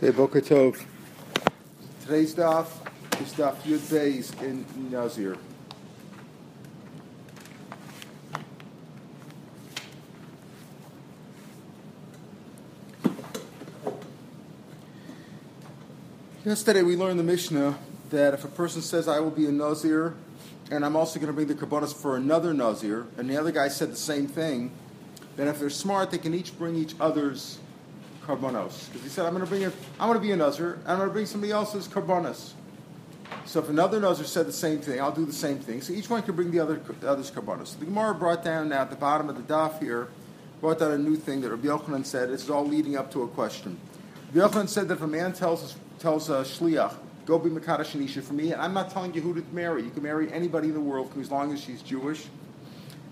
Okay, Boker Tov. Today's daf is daf Yud Beis in Nazir. Yesterday we learned the Mishnah that if a person says, I will be a Nazir, and I'm also going to bring the Karbonis for another Nazir, and the other guy said the same thing, then if they're smart, they can each bring each other's karbonos. Because he said, I'm going to bring a, I'm going to be a and I'm going to bring somebody else's karbonos. So if another nazir said the same thing, I'll do the same thing. So each one can bring the other the other's karbonos. So the Gemara brought down now at the bottom of the daf here, brought down a new thing that Rabbi Yochanan said. This is all leading up to a question. Rabbi Yochanan said that if a man tells tells a shliach, go be Makadash Shanisha for me, and I'm not telling you who to marry. You can marry anybody in the world as long as she's Jewish.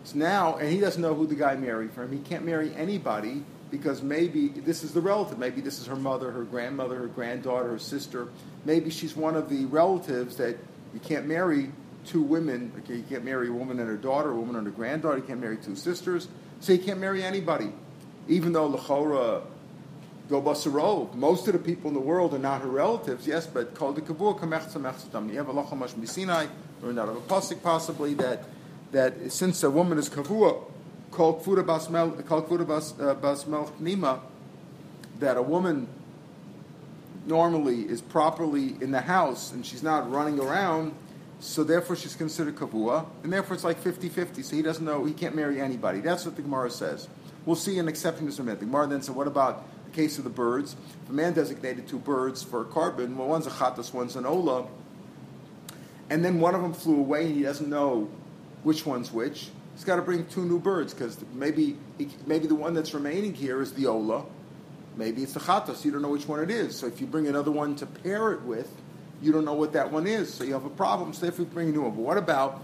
So now, and he doesn't know who the guy married for him. He can't marry anybody because maybe this is the relative. Maybe this is her mother, her grandmother, her granddaughter, her sister. Maybe she's one of the relatives that you can't marry two women. Okay, you can't marry a woman and her daughter, a woman and her granddaughter. You can't marry two sisters. So you can't marry anybody, even though Lechora go basarov. Most of the people in the world are not her relatives, yes, but called the kavur kamechza mechzatam. You have a lachamash misinai, or not of a pasuk possibly that that since a woman is kavua, called kvuda bas, uh, basmel nima, that a woman normally is properly in the house and she's not running around, so therefore she's considered kavua, and therefore it's like 50-50, so he doesn't know, he can't marry anybody. That's what the Gemara says. We'll see an exception some The Gemara then said, what about the case of the birds? If a man designated two birds for a korban, well, one's a chatas, one's an ola, and then one of them flew away and he doesn't know which one's which, he's got to bring two new birds because maybe maybe the one that's remaining here is the ola, maybe it's the chatas. You don't know which one it is. So if you bring another one to pair it with, you don't know what that one is. So you have a problem. So if you bring a new one, but what about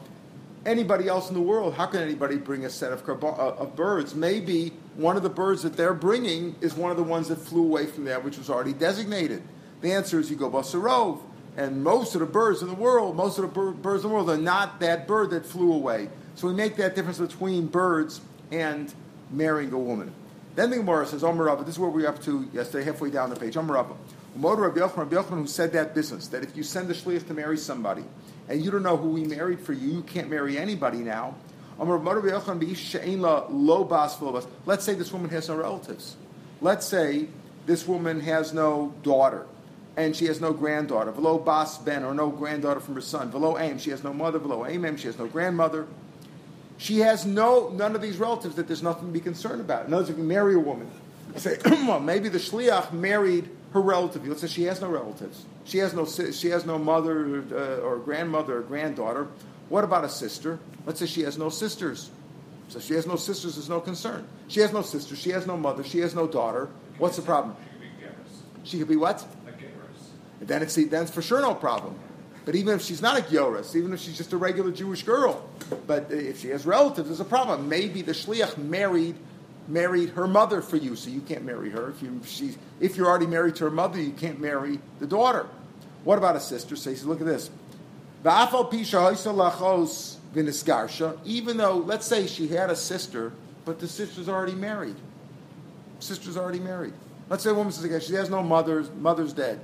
anybody else in the world? How can anybody bring a set of, carbo- uh, of birds? Maybe one of the birds that they're bringing is one of the ones that flew away from there, which was already designated. The answer is you go basarov. And most of the birds in the world, most of the bir- birds in the world are not that bird that flew away. So we make that difference between birds and marrying a woman. Then the Gemara says, Omer Rabba, this is where we're up to yesterday, halfway down the page. Omer Rabba. Rabbi Yochanan, Rabbi Yochanan, who said that business, that if you send a shliach to marry somebody, and you don't know who he married for you, you can't marry anybody now. Let's say this woman has no relatives. Let's say this woman has no daughter and she has no granddaughter. Velo bas ben, or no granddaughter from her son. Velo aim, she has no mother. Velo aim, she has no grandmother. She has no none of these relatives that there's nothing to be concerned about. In other words, if you marry a woman, say, well, maybe the shliach married her relative. Let's say she has no relatives. She has no she has no mother uh, or grandmother or granddaughter. What about a sister? Let's say she has no sisters. So she has no sisters. There's no concern. She has no sisters. She has no mother. She has no daughter. What's the problem? She could be a. She could be what? Then it's then it's for sure no problem. But even if she's not a Gyoris, even if she's just a regular Jewish girl, but if she has relatives, there's a problem. Maybe the shliach married married her mother for you, so you can't marry her. If you if, if you're already married to her mother, you can't marry the daughter. What about a sister? So he says, look at this. Even though, let's say she had a sister, but the sister's already married. Sister's already married. Let's say a woman says, again, she has no mother, mother's dead.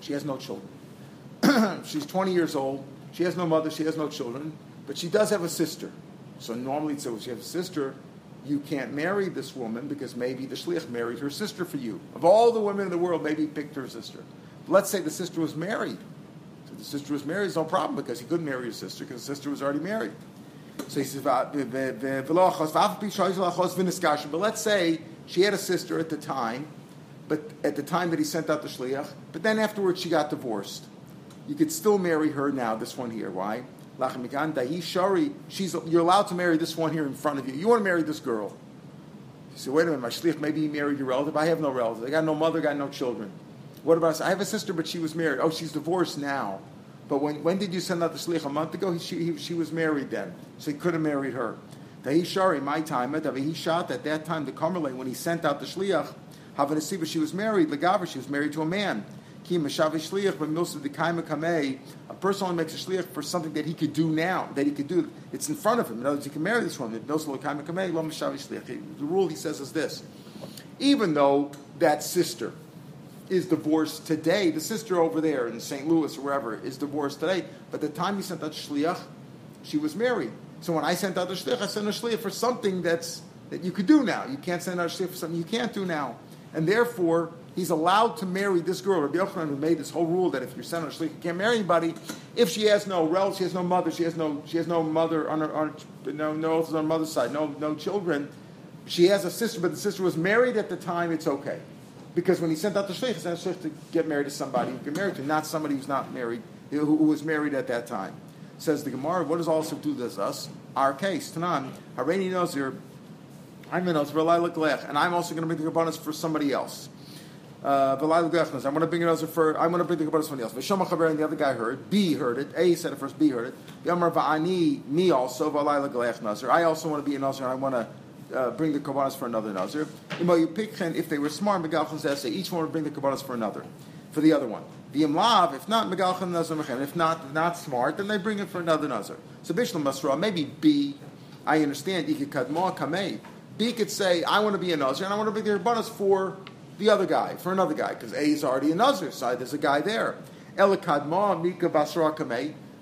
She has no children. She's 20 years old. She has no mother. She has no children. But she does have a sister. So normally, so if she has a sister, you can't marry this woman because maybe the shliach married her sister for you. Of all the women in the world, maybe he picked her sister. But let's say the sister was married. So the sister was married, it's no problem because he couldn't marry his sister because the sister was already married. So he says, but let's say she had a sister at the time but at the time that he sent out the shliach. But then afterwards, she got divorced. You could still marry her now. This one here, why? Shari, she's you're allowed to marry this one here in front of you. You want to marry this girl? You say, wait a minute, my shliach, maybe he married your relative. I have no relative. I got no mother, got no children. What about? Us? I have a sister, but she was married. Oh, she's divorced now. But when, when did you send out the shliach? A month ago. He, she, he, she was married then, so he could have married her. Shari, my time, he shot at that time the Kamerle when he sent out the shliach. Havanasiba, she was married, Lagaver, she was married to a man. A person only makes a shliach for something that he could do now, that he could do. It's in front of him. In other words, he can marry this woman. The rule he says is this: even though that sister is divorced today. The sister over there in St. Louis or wherever is divorced today. But the time he sent out shliach, she was married. So when I sent out the shliach, I sent a shliach for something that's that you could do now. You can't send out a shliach for something you can't do now, and therefore he's allowed to marry this girl. Rabbi Yochanan who made this whole rule that if you're sending a shliach, you can't marry anybody if she has no relative, she has no mother, she has no she has no mother on her on no no on her mother's side, no no children. She has a sister, but the sister was married at the time. It's okay. Because when he sent out the shliach, he sent the to get married to somebody who get married to, not somebody who's not married, who, who was married at that time. Says the Gemara, what does also do this us? Our case, Tanan, Hareni Nazir, I'm in a Nazir, and I'm also going to make the Kabbanis for somebody else. Uh, I'm going to bring it as for. I'm going to bring the Kabbalah somebody else. V'shama chaver and the other guy heard. B heard it. A said it first. B heard it. V'amar va'ani me also v'alayla galech nazir. I also want to be a nazir. I want to uh, bring the kabbalas for another nazir. If they were smart, megalchan say each one would bring the kabbalas for another, for the other one. V'imlav, if not megalchan nazir if not not smart, then they bring it for another nazir. So bishlam masra, maybe B. I understand. Ikikadma kamei. B could say, I want to be a nazir and I want to bring the kabbalas for the other guy, for another guy, because A is already a nazir side. There's a guy there. Elikadma mika basra.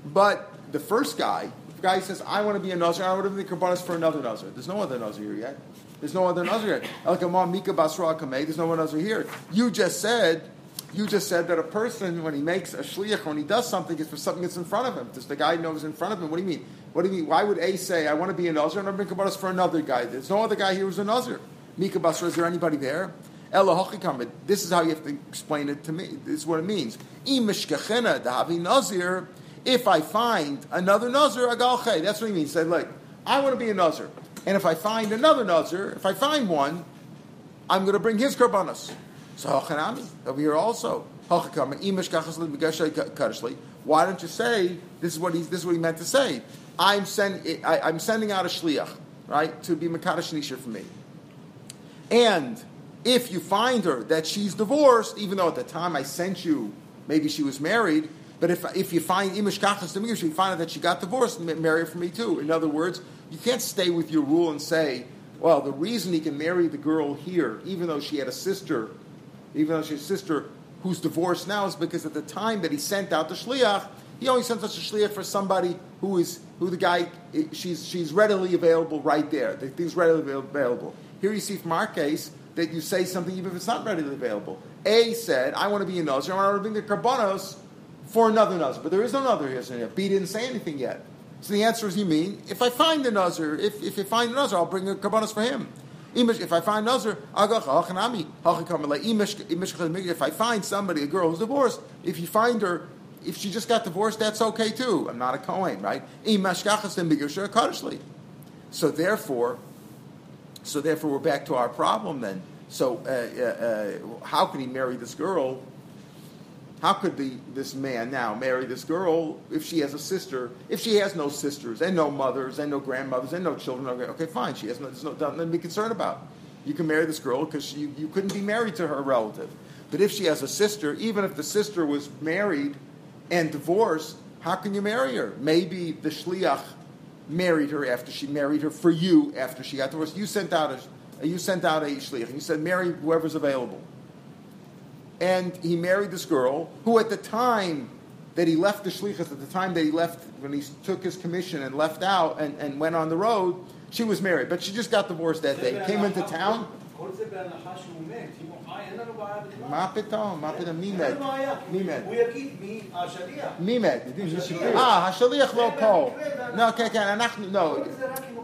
But the first guy the guy says, I want to be a Nazir, I want to be the for another Nazir. There's no other Nazir here yet. There's no other Nazir yet. Elikadma Mika Basra there's no one Nazir here. You just said, you just said that a person, when he makes a shliach, when he does something, it's for something that's in front of him. Does the guy knows in front of him? What do you mean? What do you mean? Why would A say, I want to be a Nazir, and I'm be Kabbalah's for another guy? There's no other guy here who's a Nazir. Mika Basra, is there anybody there? This is how you have to explain it to me. This is what it means. Nazir if I find another Nazir, agalche. That's what he means. Said, look, I want to be a Nazir. And if I find another Nazir, if I find one, I'm going to bring his karbanos. So Hachanami, over here also. Why don't you say this is what he this is what he meant to say? I'm send, I, am sending out a shliach, right, to be makadosh nisha for me. And if you find her that she's divorced, even though at the time I sent you, maybe she was married, but if, if you find imish kachas to you find out that she got divorced, marry her for me too. In other words, you can't stay with your rule and say, well, the reason he can marry the girl here, even though she had a sister, even though she's a sister who's divorced now, is because at the time that he sent out the shliach, he only sent us a shliach for somebody who is who the guy eh, she's she's readily available right there. The thing's readily available. Here you see from our case that you say something even if it's not readily available. A said, "I want to be a nazir. I want to bring the karbanos for another Nazir. But there is no Nazir here. B didn't say anything yet. So the answer is, you mean, if I find a Nazir, if, if you find a Nazir, I'll bring the Karbanos for him. If I find Nazir, if I find somebody, a girl who's divorced, if you find her, if she just got divorced, that's okay too. I'm not a Kohen, right? So therefore, so therefore, we're back to our problem then. So, uh, uh, uh, how can he marry this girl how could the, this man now marry this girl if she has a sister? If she has no sisters and no mothers and no grandmothers and no children, okay, fine. She has no, there's no, nothing to be concerned about. You can marry this girl because you, you couldn't be married to her relative. But if she has a sister, even if the sister was married and divorced, how can you marry her? Maybe the shliach married her after she married her for you after she got divorced. You sent out a you sent out a shliach you said marry whoever's available and he married this girl who, at the time that he left the shlichus, at the time that he left, when he took his commission and left out and, and went on the road, she was married, but she just got divorced that day. Came into town. מה פתאום? מה פתאום? מי מת? מי מת? הוא יגיד מי השליח. מי מת? אה, השליח לא פה. לא, כן, כן, אנחנו, לא.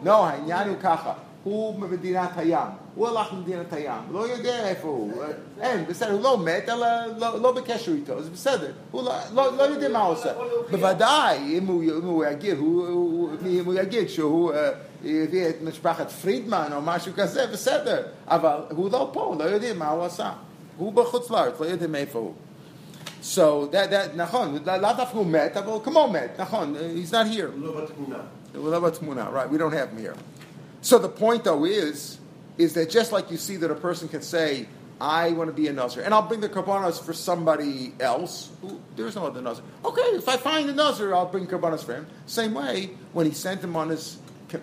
לא, העניין הוא ככה. הוא ממדינת הים, הוא הלך למדינת הים, לא יודע איפה הוא, אין, בסדר, הוא לא מת, אלא לא, לא בקשר איתו, זה בסדר, הוא לא, לא, לא יודע מה הוא עושה. בוודאי, אם הוא, אם הוא יגיד, הוא, הוא, אם הוא יגיד שהוא הביא את משפחת פרידמן או משהו כזה, בסדר, אבל הוא לא פה, לא יודעים מה הוא עשה. הוא בחוץ לארץ, לא יודעים איפה הוא. So that, that, נכון, לאו דווקא הוא מת, אבל כמו מת, נכון, he's not here. הוא לא בתמונה. הוא לא בתמונה, right, we don't have him here. So the point, though, is is that just like you see that a person can say, "I want to be a nazir," and I'll bring the karbanos for somebody else. Who, there's no other nazir. Okay, if I find a nazir, I'll bring karbanos for him. Same way, when he sent him on his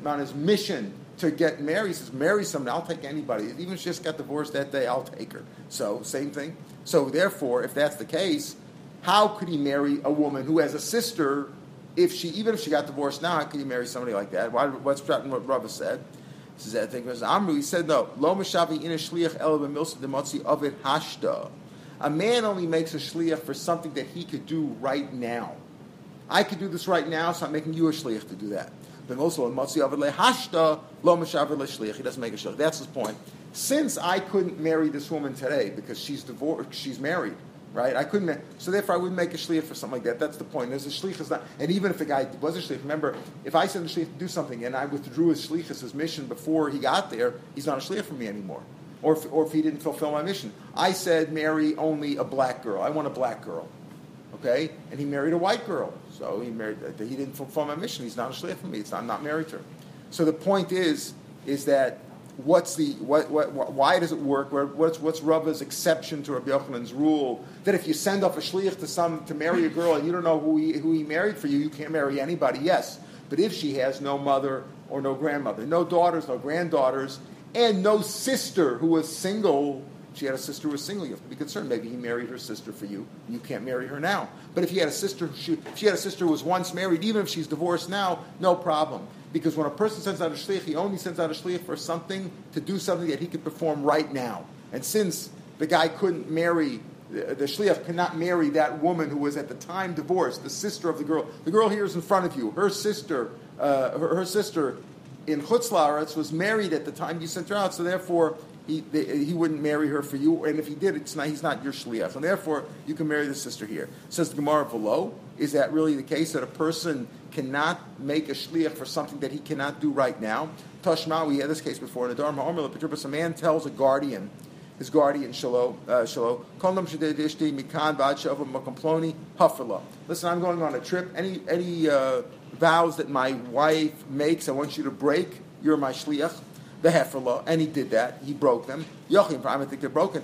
on his mission to get married. He says, marry someone, I'll take anybody. Even if she just got divorced that day, I'll take her. So, same thing. So, therefore, if that's the case, how could he marry a woman who has a sister? If she, even if she got divorced now, how could he marry somebody like that? Why, what's what Rava said? Says, think it was Amru. He said, no. Lo mishavi in a shliach of it hashda. A man only makes a shliach for something that he could do right now. I could do this right now, so I'm making you a shliach to do that. But also, motzi of it hashda lo mishavi shliach. He doesn't make a shliach. That's his point. Since I couldn't marry this woman today because she's divorced, she's married right? I couldn't, so therefore I wouldn't make a shliach for something like that. That's the point. There's a shliach is not, and even if the guy was a shliach, remember, if I send a shliach to do something and I withdrew his shliach, his mission before he got there, he's not a shliach for me anymore. Or if, or if he didn't fulfill my mission. I said marry only a black girl. I want a black girl. Okay? And he married a white girl. So he married, he didn't fulfill my mission. He's not a shliach for me. It's not, I'm not married to her. So the point is, is that what's the what, what, why does it work? What's what's Rava's exception to Rabbi Yochanan's rule that if you send off a shliach to some to marry a girl and you don't know who he, who he married for you, you can't marry anybody. Yes, but if she has no mother or no grandmother, no daughters, no granddaughters, and no sister who was single. She had a sister who was single. You have to be concerned. Maybe he married her sister for you. You can't marry her now. But if he had a sister, she, she had a sister who was once married, even if she's divorced now, no problem. Because when a person sends out a shliach, he only sends out a shliach for something to do something that he could perform right now. And since the guy couldn't marry, the, shliach cannot marry that woman who was at the time divorced, the sister of the girl. The girl here is in front of you. Her sister, uh, her, her, sister in Chutzlaretz was married at the time you sent her out, so therefore he, they, he wouldn't marry her for you. And if he did, it's not, he's not your shliach. And therefore, you can marry the sister here. Says the Gemara below, is that really the case that a person cannot make a shliach for something that he cannot do right now. Tashma, we had this case before in the Dharma Omer Petrubas, a man tells a guardian, his guardian Shalom, uh, Shalom, Listen, I'm going on a trip. Any any uh, vows that my wife makes, I want you to break. You're my shliach. The heferla, and he did that. He broke them. Yochim, I think they're broken.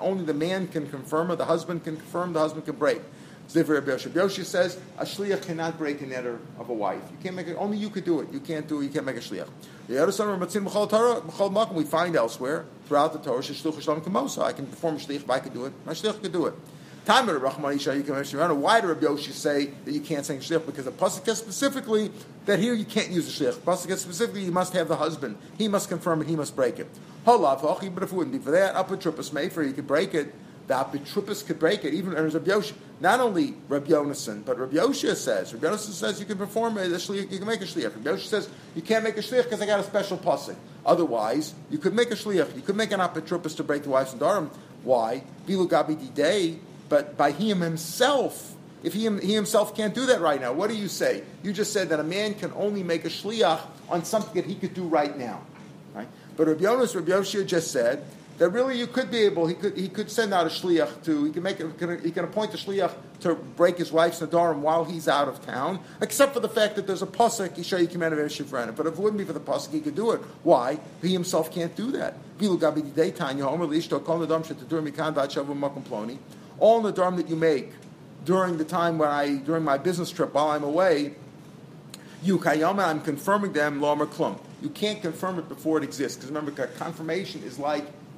Only the man can confirm, or the husband can confirm. The husband can break. Zivir Yoshi says a shliach cannot break a netter of a wife. You can't make it. Only you could do it. You can't do it. You can't make a shliach. The other son of Matzin B'chol Torah we find elsewhere throughout the Torah Sheshluch Shalom Kamosa. I can perform a shliach if I could do it. My shliach could do it. Time of Rahman Isha you can mention. Why do Rabbi Yoshi say that you can't say shliach? Because the pasuk says specifically that here you can't use the shliach. Pasuk says specifically you must have the husband. He must confirm it. He must break it. Holav But if it wouldn't be for that, up a tripas made for you could break it the Apitrupas could break it, even as Rabbi Yoshi. Not only Rabbi Yonason, but Rabbi Yoshia says, Rabbi Yonason says you can perform a shliach, you can make a shliach. Rabbi Yoshia says you can't make a shliach because I got a special pasuk. Otherwise, you could make a shliach, you could make an apitrupas to break the wives and darim. Why? Bilu gabi day, but by him himself. If he, he himself can't do that right now, what do you say? You just said that a man can only make a shliach on something that he could do right now. Right? But Rabbi Yonas, Rabbi Yoshia just said that really you could be able, he could, he could send out a shliach to, he can make, he can appoint a shliach to break his wife's nadarim while he's out of town, except for the fact that there's a pasuk, Kimen of Shifran. But if it wouldn't be for the pasuk, he could do it. Why? He himself can't do that. All nadarim that you make during the time when I, during my business trip while I'm away, you kayama, I'm confirming them, lomer klum. You can't confirm it before it exists, because remember, confirmation is like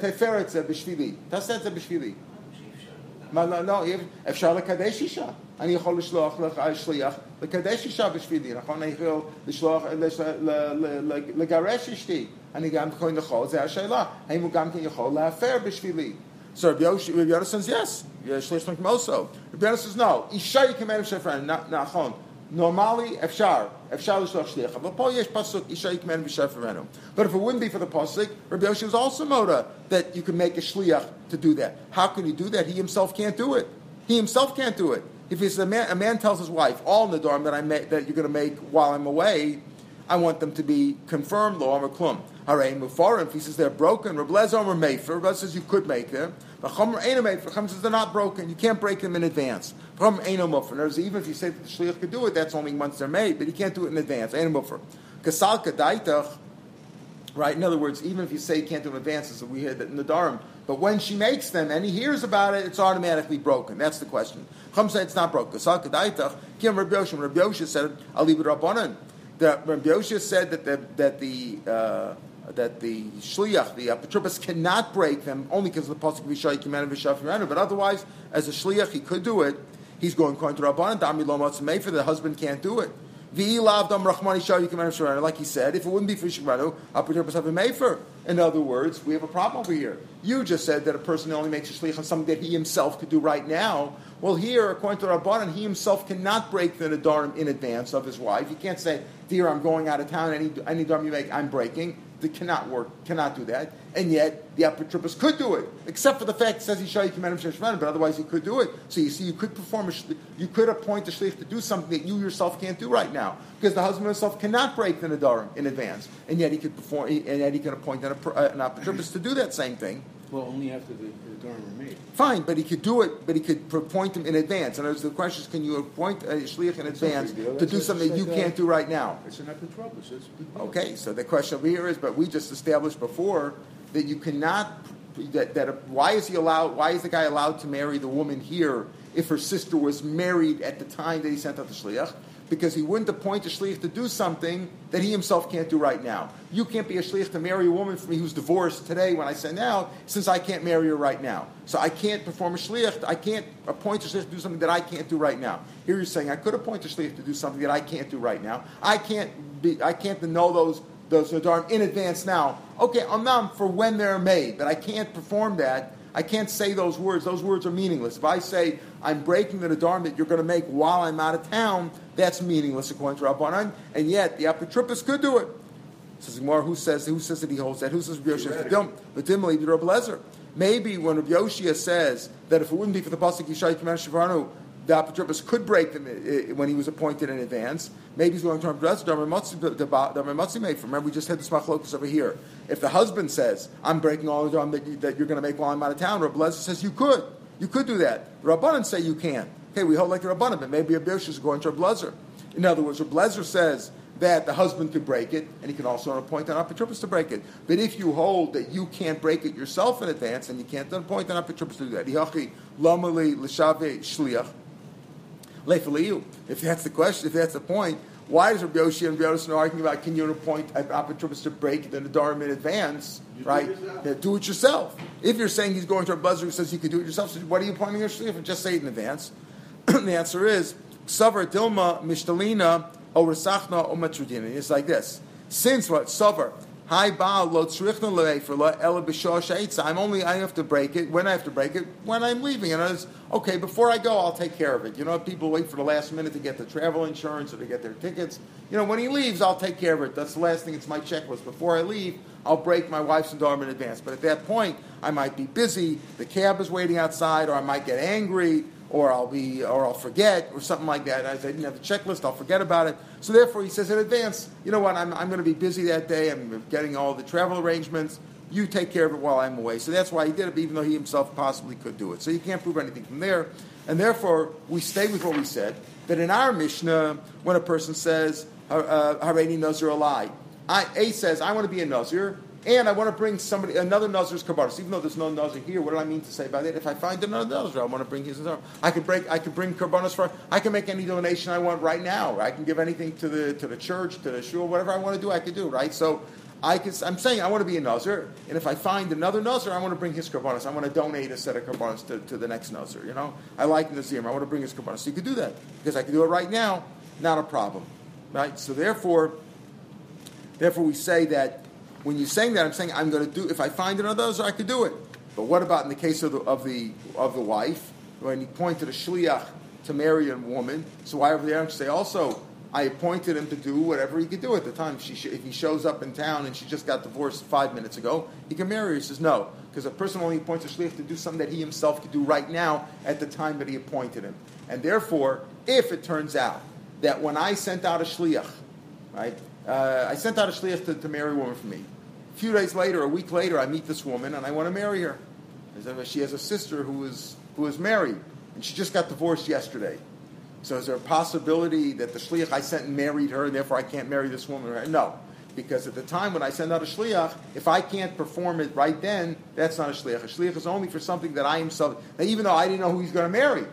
תפר את זה בשבילי, תעשה את זה בשבילי. לא, לא, אפשר לקדש אישה. אני יכול לשלוח לך שליח לקדש אישה בשבילי, נכון? אני יכול לשלוח, לגרש אשתי. אני גם יכול יכול, זה השאלה. האם הוא גם כן יכול להפר בשבילי? So Rabbi Yoda says yes. Shlish also. Rabbi Yoda says no. Isha yikamed shefren. Nachon. Normally, אפשר, אפשר לשלוח שליח, אבל פה יש פסוק, אישה יקמן ושפרנו. But if it wouldn't be for the pasuk, Rabbi Yoshi was also moda that you can make a shliach to do that. How can he do that? He himself can't do it. He himself can't do it. If he's a man, a man tells his wife, all in the dorm that I make, that you're going to make while I'm away, I want them to be confirmed, or klum. Hare mufarim, he says they're broken, Reb Lezer or Mefer, Reb says you could make them. The Chomer Eino Mefer, Chum says they're not broken, you can't break them in advance. Chomer Eino Mufer, even if you say that the Shliach could do it, that's only once they're made, but he can't do it in advance. Eino Mufer. Kasal Kadaitach, right? In other words, even if you say you can't do it in advance, as we heard that in the Dharam, but when she makes them and he hears about it, it's automatically broken. That's the question. Chum said it's not broken. Kasal Kim Rabbi Yoshua said, I'll leave it Rabbanan. The, Rabbi Yoshua said that the, that the uh, that the shliach, the apotropos, cannot break them only because of the pasuk v'shay kiman v'shaf But otherwise, as a shliach, he could do it. He's going to Rabbanan. Dami lo for the husband can't do it. Like he said, if it wouldn't be for a mefer. In other words, we have a problem over here. You just said that a person only makes a shliach on something that he himself could do right now. Well, here, according to Rabbanan, he himself cannot break the Nadarim in advance of his wife. He can't say, Dear, I'm going out of town, any, any Nadarim you make, I'm breaking. They cannot work, cannot do that. And yet, the Apotropos could do it, except for the fact it says he shall command him but otherwise he could do it. So you see, you could perform, a, you could appoint a shlich to do something that you yourself can't do right now, because the husband himself cannot break the Nadarim in advance. And yet he could perform, and yet he can appoint an, an to do that same thing. Well, only after the, the dorm are made. Fine, but he could do it, but he could appoint him in advance. And the question is, can you appoint a shliach in advance to do something that you uh, can't do right now? It's an epitropos. Okay, so the question over here is, but we just established before that you cannot, that, that why is he allowed, why is the guy allowed to marry the woman here if her sister was married at the time that he sent out the shliach? Because he wouldn't appoint a shliach to do something that he himself can't do right now. You can't be a shliach to marry a woman for me who's divorced today when I send out, since I can't marry her right now. So I can't perform a shliach. I can't appoint a shliach to do something that I can't do right now. Here you're saying I could appoint a shliach to do something that I can't do right now. I can't be. I can't know those those nadarim in advance now. Okay, I'm not for when they're made, but I can't perform that I can't say those words. Those words are meaningless. If I say I'm breaking the Nadarim that you're going to make while I'm out of town, that's meaningless according to Rabbanan. And yet the Apotropos could do it. Says Gemara, who says who says that he holds that? Who says Rabbi Yoshia? But Dimly, the Rabbi Lezer. Maybe when Rabbi Yoshia says that if it wouldn't be for the pasuk Yishai Kiman Shavarnu, the Apotropos could break them eh, eh, when he was appointed in advance. Maybe he's going to address the Remember, we just had this machlokus over here. If the husband says, I'm breaking all the time that, you, that you're going to make while I'm out of town, Rabbi Lezer says, you could. You could do that. Rabbanan say you can't. Okay, we hold like the Rabbanan, but maybe a Bish is going to a blazer. In other words, a blazer says that the husband could break it, and he can also appoint an apotropos to break it. But if you hold that you can't break it yourself in advance, and you can't appoint an apotropos to do that, if that's the question, if that's the point, why is Rabbi Yoshi and Rabbi Yosi arguing about can you appoint an apotropos to break the Nadarim in advance, you right? Do it, do it, yourself. If you're saying he's going to a buzzer who says you can do it yourself, so what are you appointing your shliach? Just say it in advance. the answer is Savar Dilma Mishtalina O Rasachna O Matrudina. It's like this. Since what? Savar. Hi Baal lo tzrichna I'm only I have to break it when I have to break it when I'm leaving. And I was okay before I go. I'll take care of it. You know, people wait for the last minute to get the travel insurance or to get their tickets. You know, when he leaves, I'll take care of it. That's the last thing. It's my checklist. Before I leave, I'll break my wife's daughter in advance. But at that point, I might be busy. The cab is waiting outside, or I might get angry or I'll be, or I'll forget, or something like that. I didn't have the checklist, I'll forget about it. So therefore, he says in advance, you know what, I'm, I'm going to be busy that day. I'm getting all the travel arrangements. You take care of it while I'm away. So that's why he did it, even though he himself possibly could do it. So you can't prove anything from there. And therefore, we stay with what we said that in our Mishnah, when a person says, uh, Haredi Nazir a lie, A says, I want to be a Nazir, and I want to bring somebody another Nazir's kabbalah. Even though there's no Nazir here, what do I mean to say by that? If I find another Nazir, I want to bring his Nazir. I could break. I could bring karbanos for. I can make any donation I want right now. I can give anything to the to the church, to the shul, whatever I want to do. I can do right. So. I can, I'm saying I want to be a Nazir, and if I find another Nazir, I want to bring his karbanos. I want to donate a set of karbanos to, to the next Nazir. You know, I like Nazir. I want to bring his karbanos. So you could do that because I can do it right now. Not a problem, right? So therefore, therefore we say that when you're saying that, I'm saying I'm going to do. If I find another I could do it. But what about in the case of the of the of the wife when he pointed a shliach to marry a woman? So why over there say also I appointed him to do whatever he could do at the time. She, if he shows up in town and she just got divorced five minutes ago, he can marry her. He says no, because a person only appoints a shliach to do something that he himself could do right now at the time that he appointed him. And therefore, if it turns out that when I sent out a shliach, right, uh, I sent out a shliach to, to marry a woman for me. A few days later, a week later, I meet this woman and I want to marry her. She has a sister who is, who is married, and she just got divorced yesterday. So is there a possibility that the shliach I sent married her, and therefore I can't marry this woman? No, because at the time when I send out a shliach, if I can't perform it right then, that's not a shliach. A shliach is only for something that I sub. Now, even though I didn't know who he's going to marry,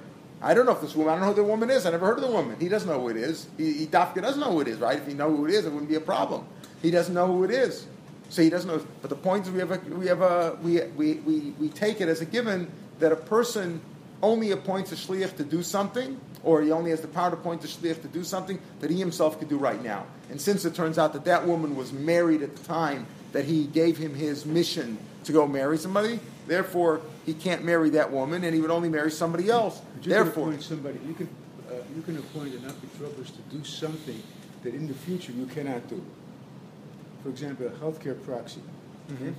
I don't know if this woman. I don't know who the woman is. I never heard of the woman. He doesn't know who it is. He, he Dafka doesn't know who it is, right? If he know who it is, it wouldn't be a problem. He doesn't know who it is. So he doesn't know. But the point is, we have a, we have a, we, we, we, we take it as a given that a person only appoints a shliach to do something, or he only has the power to appoint a shliach to do something that he himself could do right now. And since it turns out that that woman was married at the time that he gave him his mission to go marry somebody, therefore he can't marry that woman, and he would only marry somebody else. But you therefore, can appoint somebody. You can uh, you can appoint an apotropos to do something that in the future you cannot do. For example, a healthcare proxy. Mhm.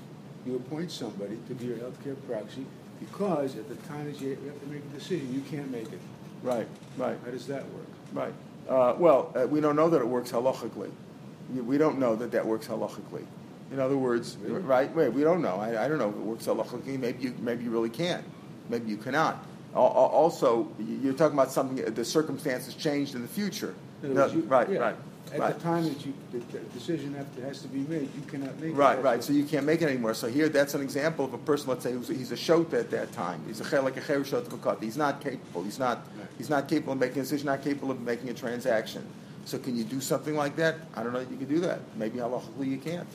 You appoint somebody to be your healthcare proxy because at the time that you have to make a decision, you can't make it. right, right. How does that work? Right. Uh, well, uh, we don't know that it works halachically. We- don't know that that works halachically. In other words, Really? right? Wait, we don't know. I, I don't know if it works halachically. Maybe you, maybe you really can't. Maybe you cannot. Al- al- Also, you're talking about something. The circumstances changed in the future. No, you- right, yeah, right, At right. the time that you the, decision have to, has to be made, you cannot make it. Right, right. So you can't make it anymore. So here, that's an example of a person. Let's say who's, he's a shota at that time. He's a like a cher shota b'kata. He's not capable. He's not. Right. He's not capable of making a decision. Not capable of making a transaction. So can you do something like that? I don't know that you can do that. Maybe halachically you can't.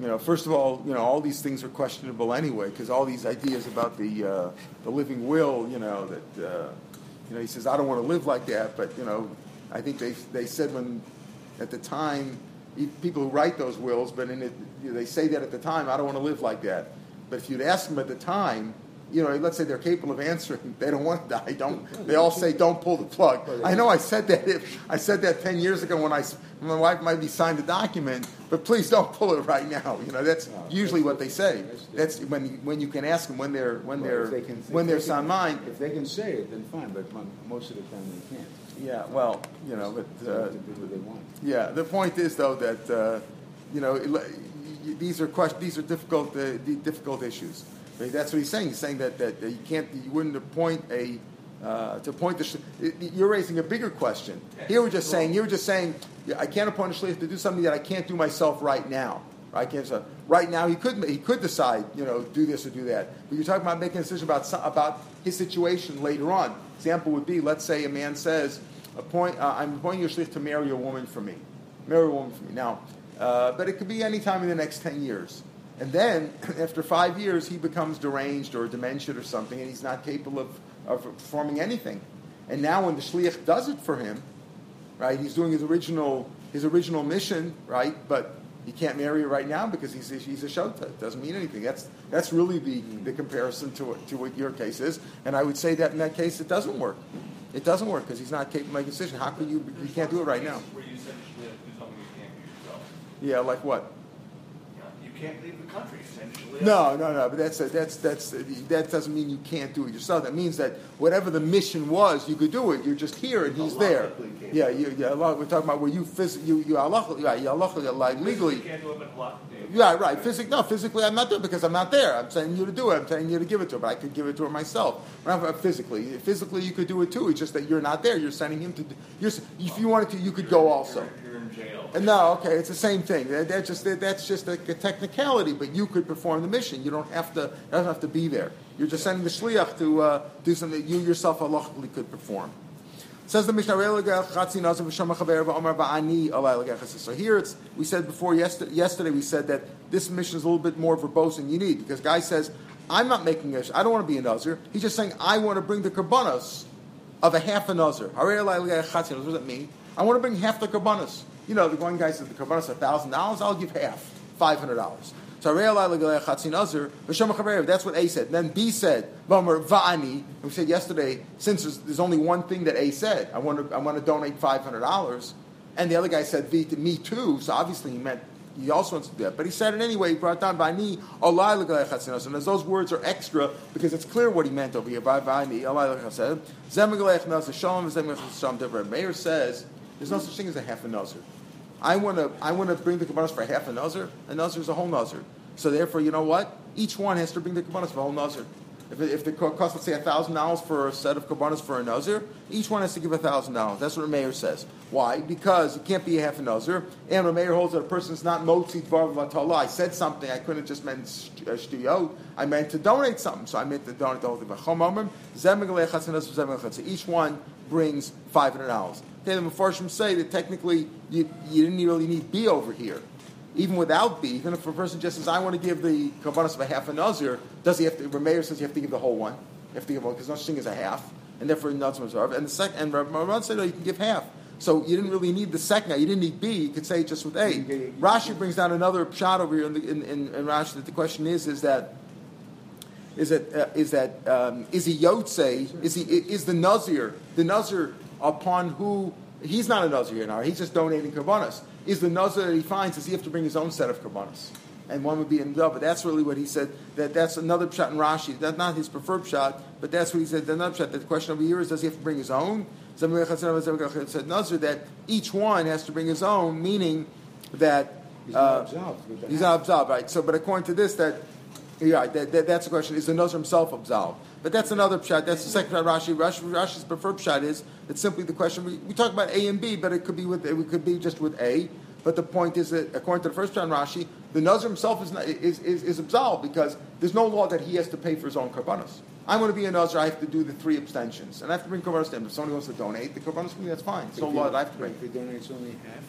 You know, first of all, you know, all these things are questionable anyway, because all these ideas about the uh, the living will, you know, that uh, you know, he says, I don't want to live like that, but you know, I think they they said when at the time people who write those wills, but in it, you know, they say that at the time, I don't want to live like that. But if you'd ask them at the time, you know, let's say they're capable of answering, they don't want to die. Don't they all say don't pull the plug? I know I said that. If, I said that ten years ago when I my wife might be signed the document, but please don't pull it right now. You know, that's usually what they say. That's when you- when you can ask them when they're when they're if they can- when they're sound mind. If they can say it, then fine, but most of the time they can't. Yeah, well, you know, but. Uh, have to do what they want. Yeah, the point is though that uh, you know these are question, these are difficult uh, difficult issues. Right? That's what he's saying. He's saying that, that, that you can't you wouldn't appoint a uh, to appoint the sh- you're raising a bigger question. Here we're just saying you're just saying I can't appoint a shliach to do something that I can't do myself right now. Right? Can't, right now he could he could decide you know do this or do that. But you're talking about making a decision about about his situation later on. Example would be let's say a man says appoint uh, I'm appointing your to marry a woman for me marry a woman for me. Now, uh, but it could be any time in the next 10 years. And then, after five years, he becomes deranged or dementia or something, and he's not capable of, of performing anything. And now, when the shliach does it for him, right, he's doing his original, his original mission, right, but he can't marry her right now because he's, he's a shota. It doesn't mean anything. That's, that's really the, the comparison to what, to what your case is. And I would say that in that case, it doesn't work. It doesn't work because he's not capable of making a decision. How can you, you can't do it right now. Where you essentially have to do something you can't do yourself. Yeah, like what? You You can't leave the country essentially. No, no, no. But that's that's that's that doesn't mean you can't do it yourself. That means that whatever the mission was, you could do it. You're just here and he's there. Yeah, you, yeah. Allah- We're talking about where you phys- you you Allah, yeah, you Allah, like You legally. can't do it, but. Yeah, right. Physically, no, physically, I'm not doing it because I'm not there. I'm saying you to do it. I'm telling you to give it to her, but I could give it to her myself. Not uh, physically. Physically, you could do it too. It's just that you're not there. You're sending him to. do- You're, if you wanted to, you could go also. No, okay, it's the same thing. That, that just that, that's just a, a technicality, but you could perform the mission. You don't have to. You don't have to be there. You're just sending the shliach to uh, do something that you yourself halachically could perform. Says the Mishnah. So here it's we said before yesterday, yesterday we said that this mission is a little bit more verbose than you need because guy says I'm not making a I don't want to be a nazir. He's just saying I want to bring the karbanos of a half a nazir. What does that mean? I want to bring half the karbanos. You know, the one guy says the karbanos are thousand dollars. I'll give half, five hundred dollars. So that's what A said. Then B said, va'ani. We said yesterday, since there's, there's only one thing that A said, I want to, I want to donate five hundred dollars, and the other guy said V to me too. So obviously he meant he also wants to do that. But he said it anyway. He brought down va'ani olai And as those words are extra because it's clear what he meant over here. Olai v'zem l'galei shalom. Mayor says there's no such thing as a half a nazir. I want to I want to bring the kabbanas for half a nazir. A nazir is a whole nazir. So therefore, you know what? Each one has to bring the kabbanas for a whole nazir. If, it, if the co- cost, let's say, thousand dollars for a set of kabbanas for a nazir, each one has to give thousand dollars. That's what the mayor says. Why? Because it can't be a half a nazir, and the mayor holds that a person is not motzi dvar v'latala. I said something. I couldn't just meant st- uh. I meant to donate something, so I meant to donate the whole thing. Each one brings five hundred dollars. Okay, the Mepharshim say that technically you, you didn't really need B over here. Even without B, even if a person just says, I want to give the Kabbalah of a half a Nazir, does he have to, Rameir says you have to give the whole one. You have to give one, because no such thing as a half. And therefore, Nazir Mazarv. And the second, and Ramad said, no, you can give half. So you didn't really need the second. You didn't need B. You could say it just with A. Rashi brings down another shot over here in, the, in, in, in Rashi that the question is, is that is that uh, is that um, is he Yotze? Is he is the Nazir the Nazir upon who he's not a Nazir now? He's just donating karbanas. Is the Nazir that he finds? Does he have to bring his own set of karbanas? And one would be in But that's really what he said. That that's another shot in Rashi. That's not his preferred shot, but that's what he said. The another shot. The question over here is, does he have to bring his own? said Nazir that each one has to bring his own, meaning that He's uh, not absolved. He's not absolved, right? So, but according to this, that yeah, that, that, that's the question. Is the Nazir himself absolved? But that's another pshat. That's the second pshat. Rashi, Rashi, Rashi's preferred pshat is it's simply the question. We, we talk about A and B, but it could be with it could be just with A. But the point is that according to the first pshat, Rashi, the Nazir himself is, not, is, is is absolved because there's no law that he has to pay for his own karbanos. I want to be a Nazir. I have to do the three abstentions, and I have to bring karbanos to him. If somebody wants to donate the karbanos for me, that's fine. It's no law that I have to bring. If he donates only half,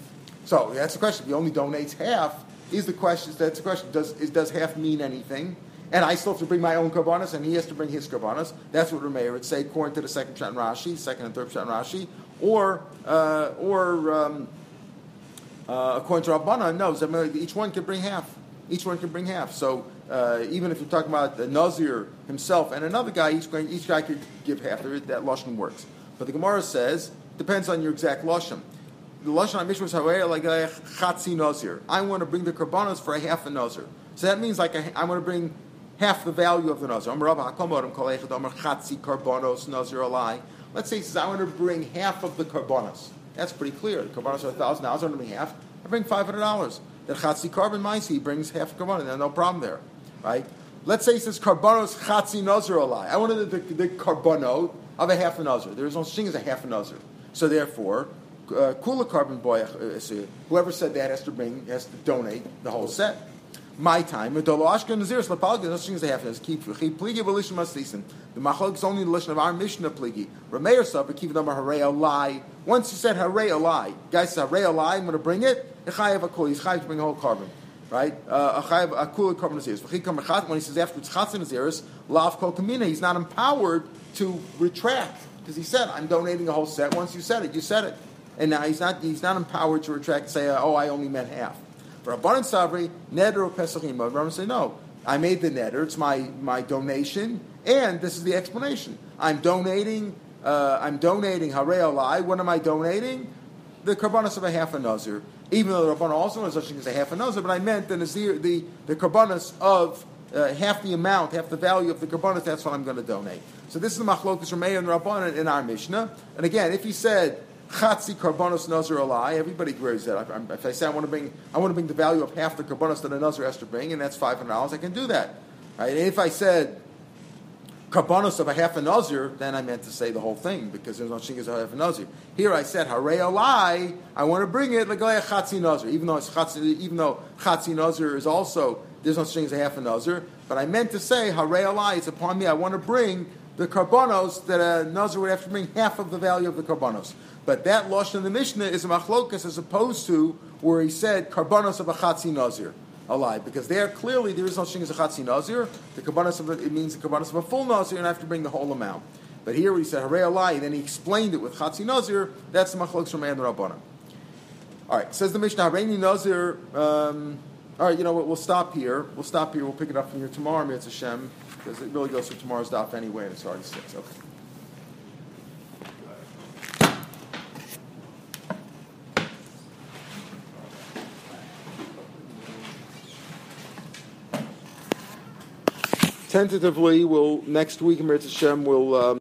So that's the question. If he only donates half, is the question. That's the question. Does is, does half mean anything? And I still have to bring my own karbanas, and he has to bring his karbanas. That's what Rameir would say, according to the second in Rashi, second and third in Rashi, or uh, or um, uh, according to Rabbana, no. Each one can bring half. Each one can bring half. So uh, even if you're talking about the Nazir himself and another guy, each, each guy could give half. That lashon works. But the Gemara says depends on your exact lashon. The lashon Mishnah was "Harei like a chatzi Nazir. I want to bring the karbanos for a half a Nazir. So that means like a, I want to bring half the value of the Nazir. Let's say he says I want to bring half of the karbanos. That's pretty clear. The karbanos are thousand dollars. I want to bring half. I bring five hundred dollars. The Chatzi Carbon Maisi brings half karbanos. There's no problem there, right? Let's say he says karbanos Chatzi Nazir Alai. I wanted the, the, the karbono of a half a Nazir. There is no such thing as a half a Nazir. So therefore, uh, Kula Carbon Boy, uh, whoever said that has to bring, has to donate the whole set. My time, the a a Machlok is only the lishon of our Mishnah Pligi. Rameir Sab, keep them a Alai. Once you said Harei lie, guys said Harei Alai, I'm going to bring it. He's chayev to bring the whole carbon. Right? Uh. When he says after it's Chatzin Naziris, Lav Kol Kamina, he's not empowered to retract. Because he said, I'm donating the whole set. Once you said it, you said it. And now he's not, he's not empowered to retract and say, oh, I only meant half. For Rabbanan Savri, Neder or Pesachim, Rabbanan say, no, I made the Neder, it's my, my donation, and this is the explanation. I'm donating, uh, I'm donating Harei Alai. What am I donating? The Karbanas of a half a Nazir. Even though the Rabbanan also knows such thing as a half a Nazir, but I meant the Nazir, the, the Karbanas of uh, half the amount, half the value of the Karbanas, that's what I'm going to donate. So this is the Machlokas Ramey and Rabbanan in our Mishnah. And again, if he said, Chatzi karbonos nazir alai. Everybody agrees that. If, I'm- if I say I want to bring, I want to bring the value of half the karbonos that a nazir has to bring, and that's five hundred dollars, I can do that. Right? And if I said karbonos of a half a nazir, then I meant to say the whole thing because there's no thing as a half a nazir. Here I said harei alai. I want to bring it like a chatzi nazir, even though it's chatzi, even though chatzi nazir is also there's no thing as a half a nazir. But I meant to say harei alai. It's upon me. I want to bring the karbonos that a nazir would have to bring half of the value of the karbonos. But that losh in the Mishnah is a machlokas as opposed to where he said karbonos of a chatzi nazir alive because there clearly there is no thing as a chatzi nazir. The karbonos of a, it means the karbonos of a full nazir, and I have to bring the whole amount. But here he said harei alai, and then he explained it with chatzi nazir. That's the machlokas from and Rabbana. All right, says the Mishnah hareini nazir. Um, all right, you know what? We'll stop here. We'll stop here. We'll pick it up from here tomorrow, Mitzvah Hashem, because it really goes through tomorrow's daf anyway, and it's already six. Okay. Tentatively, we'll next week, Mitzvah Hashem, will. Um,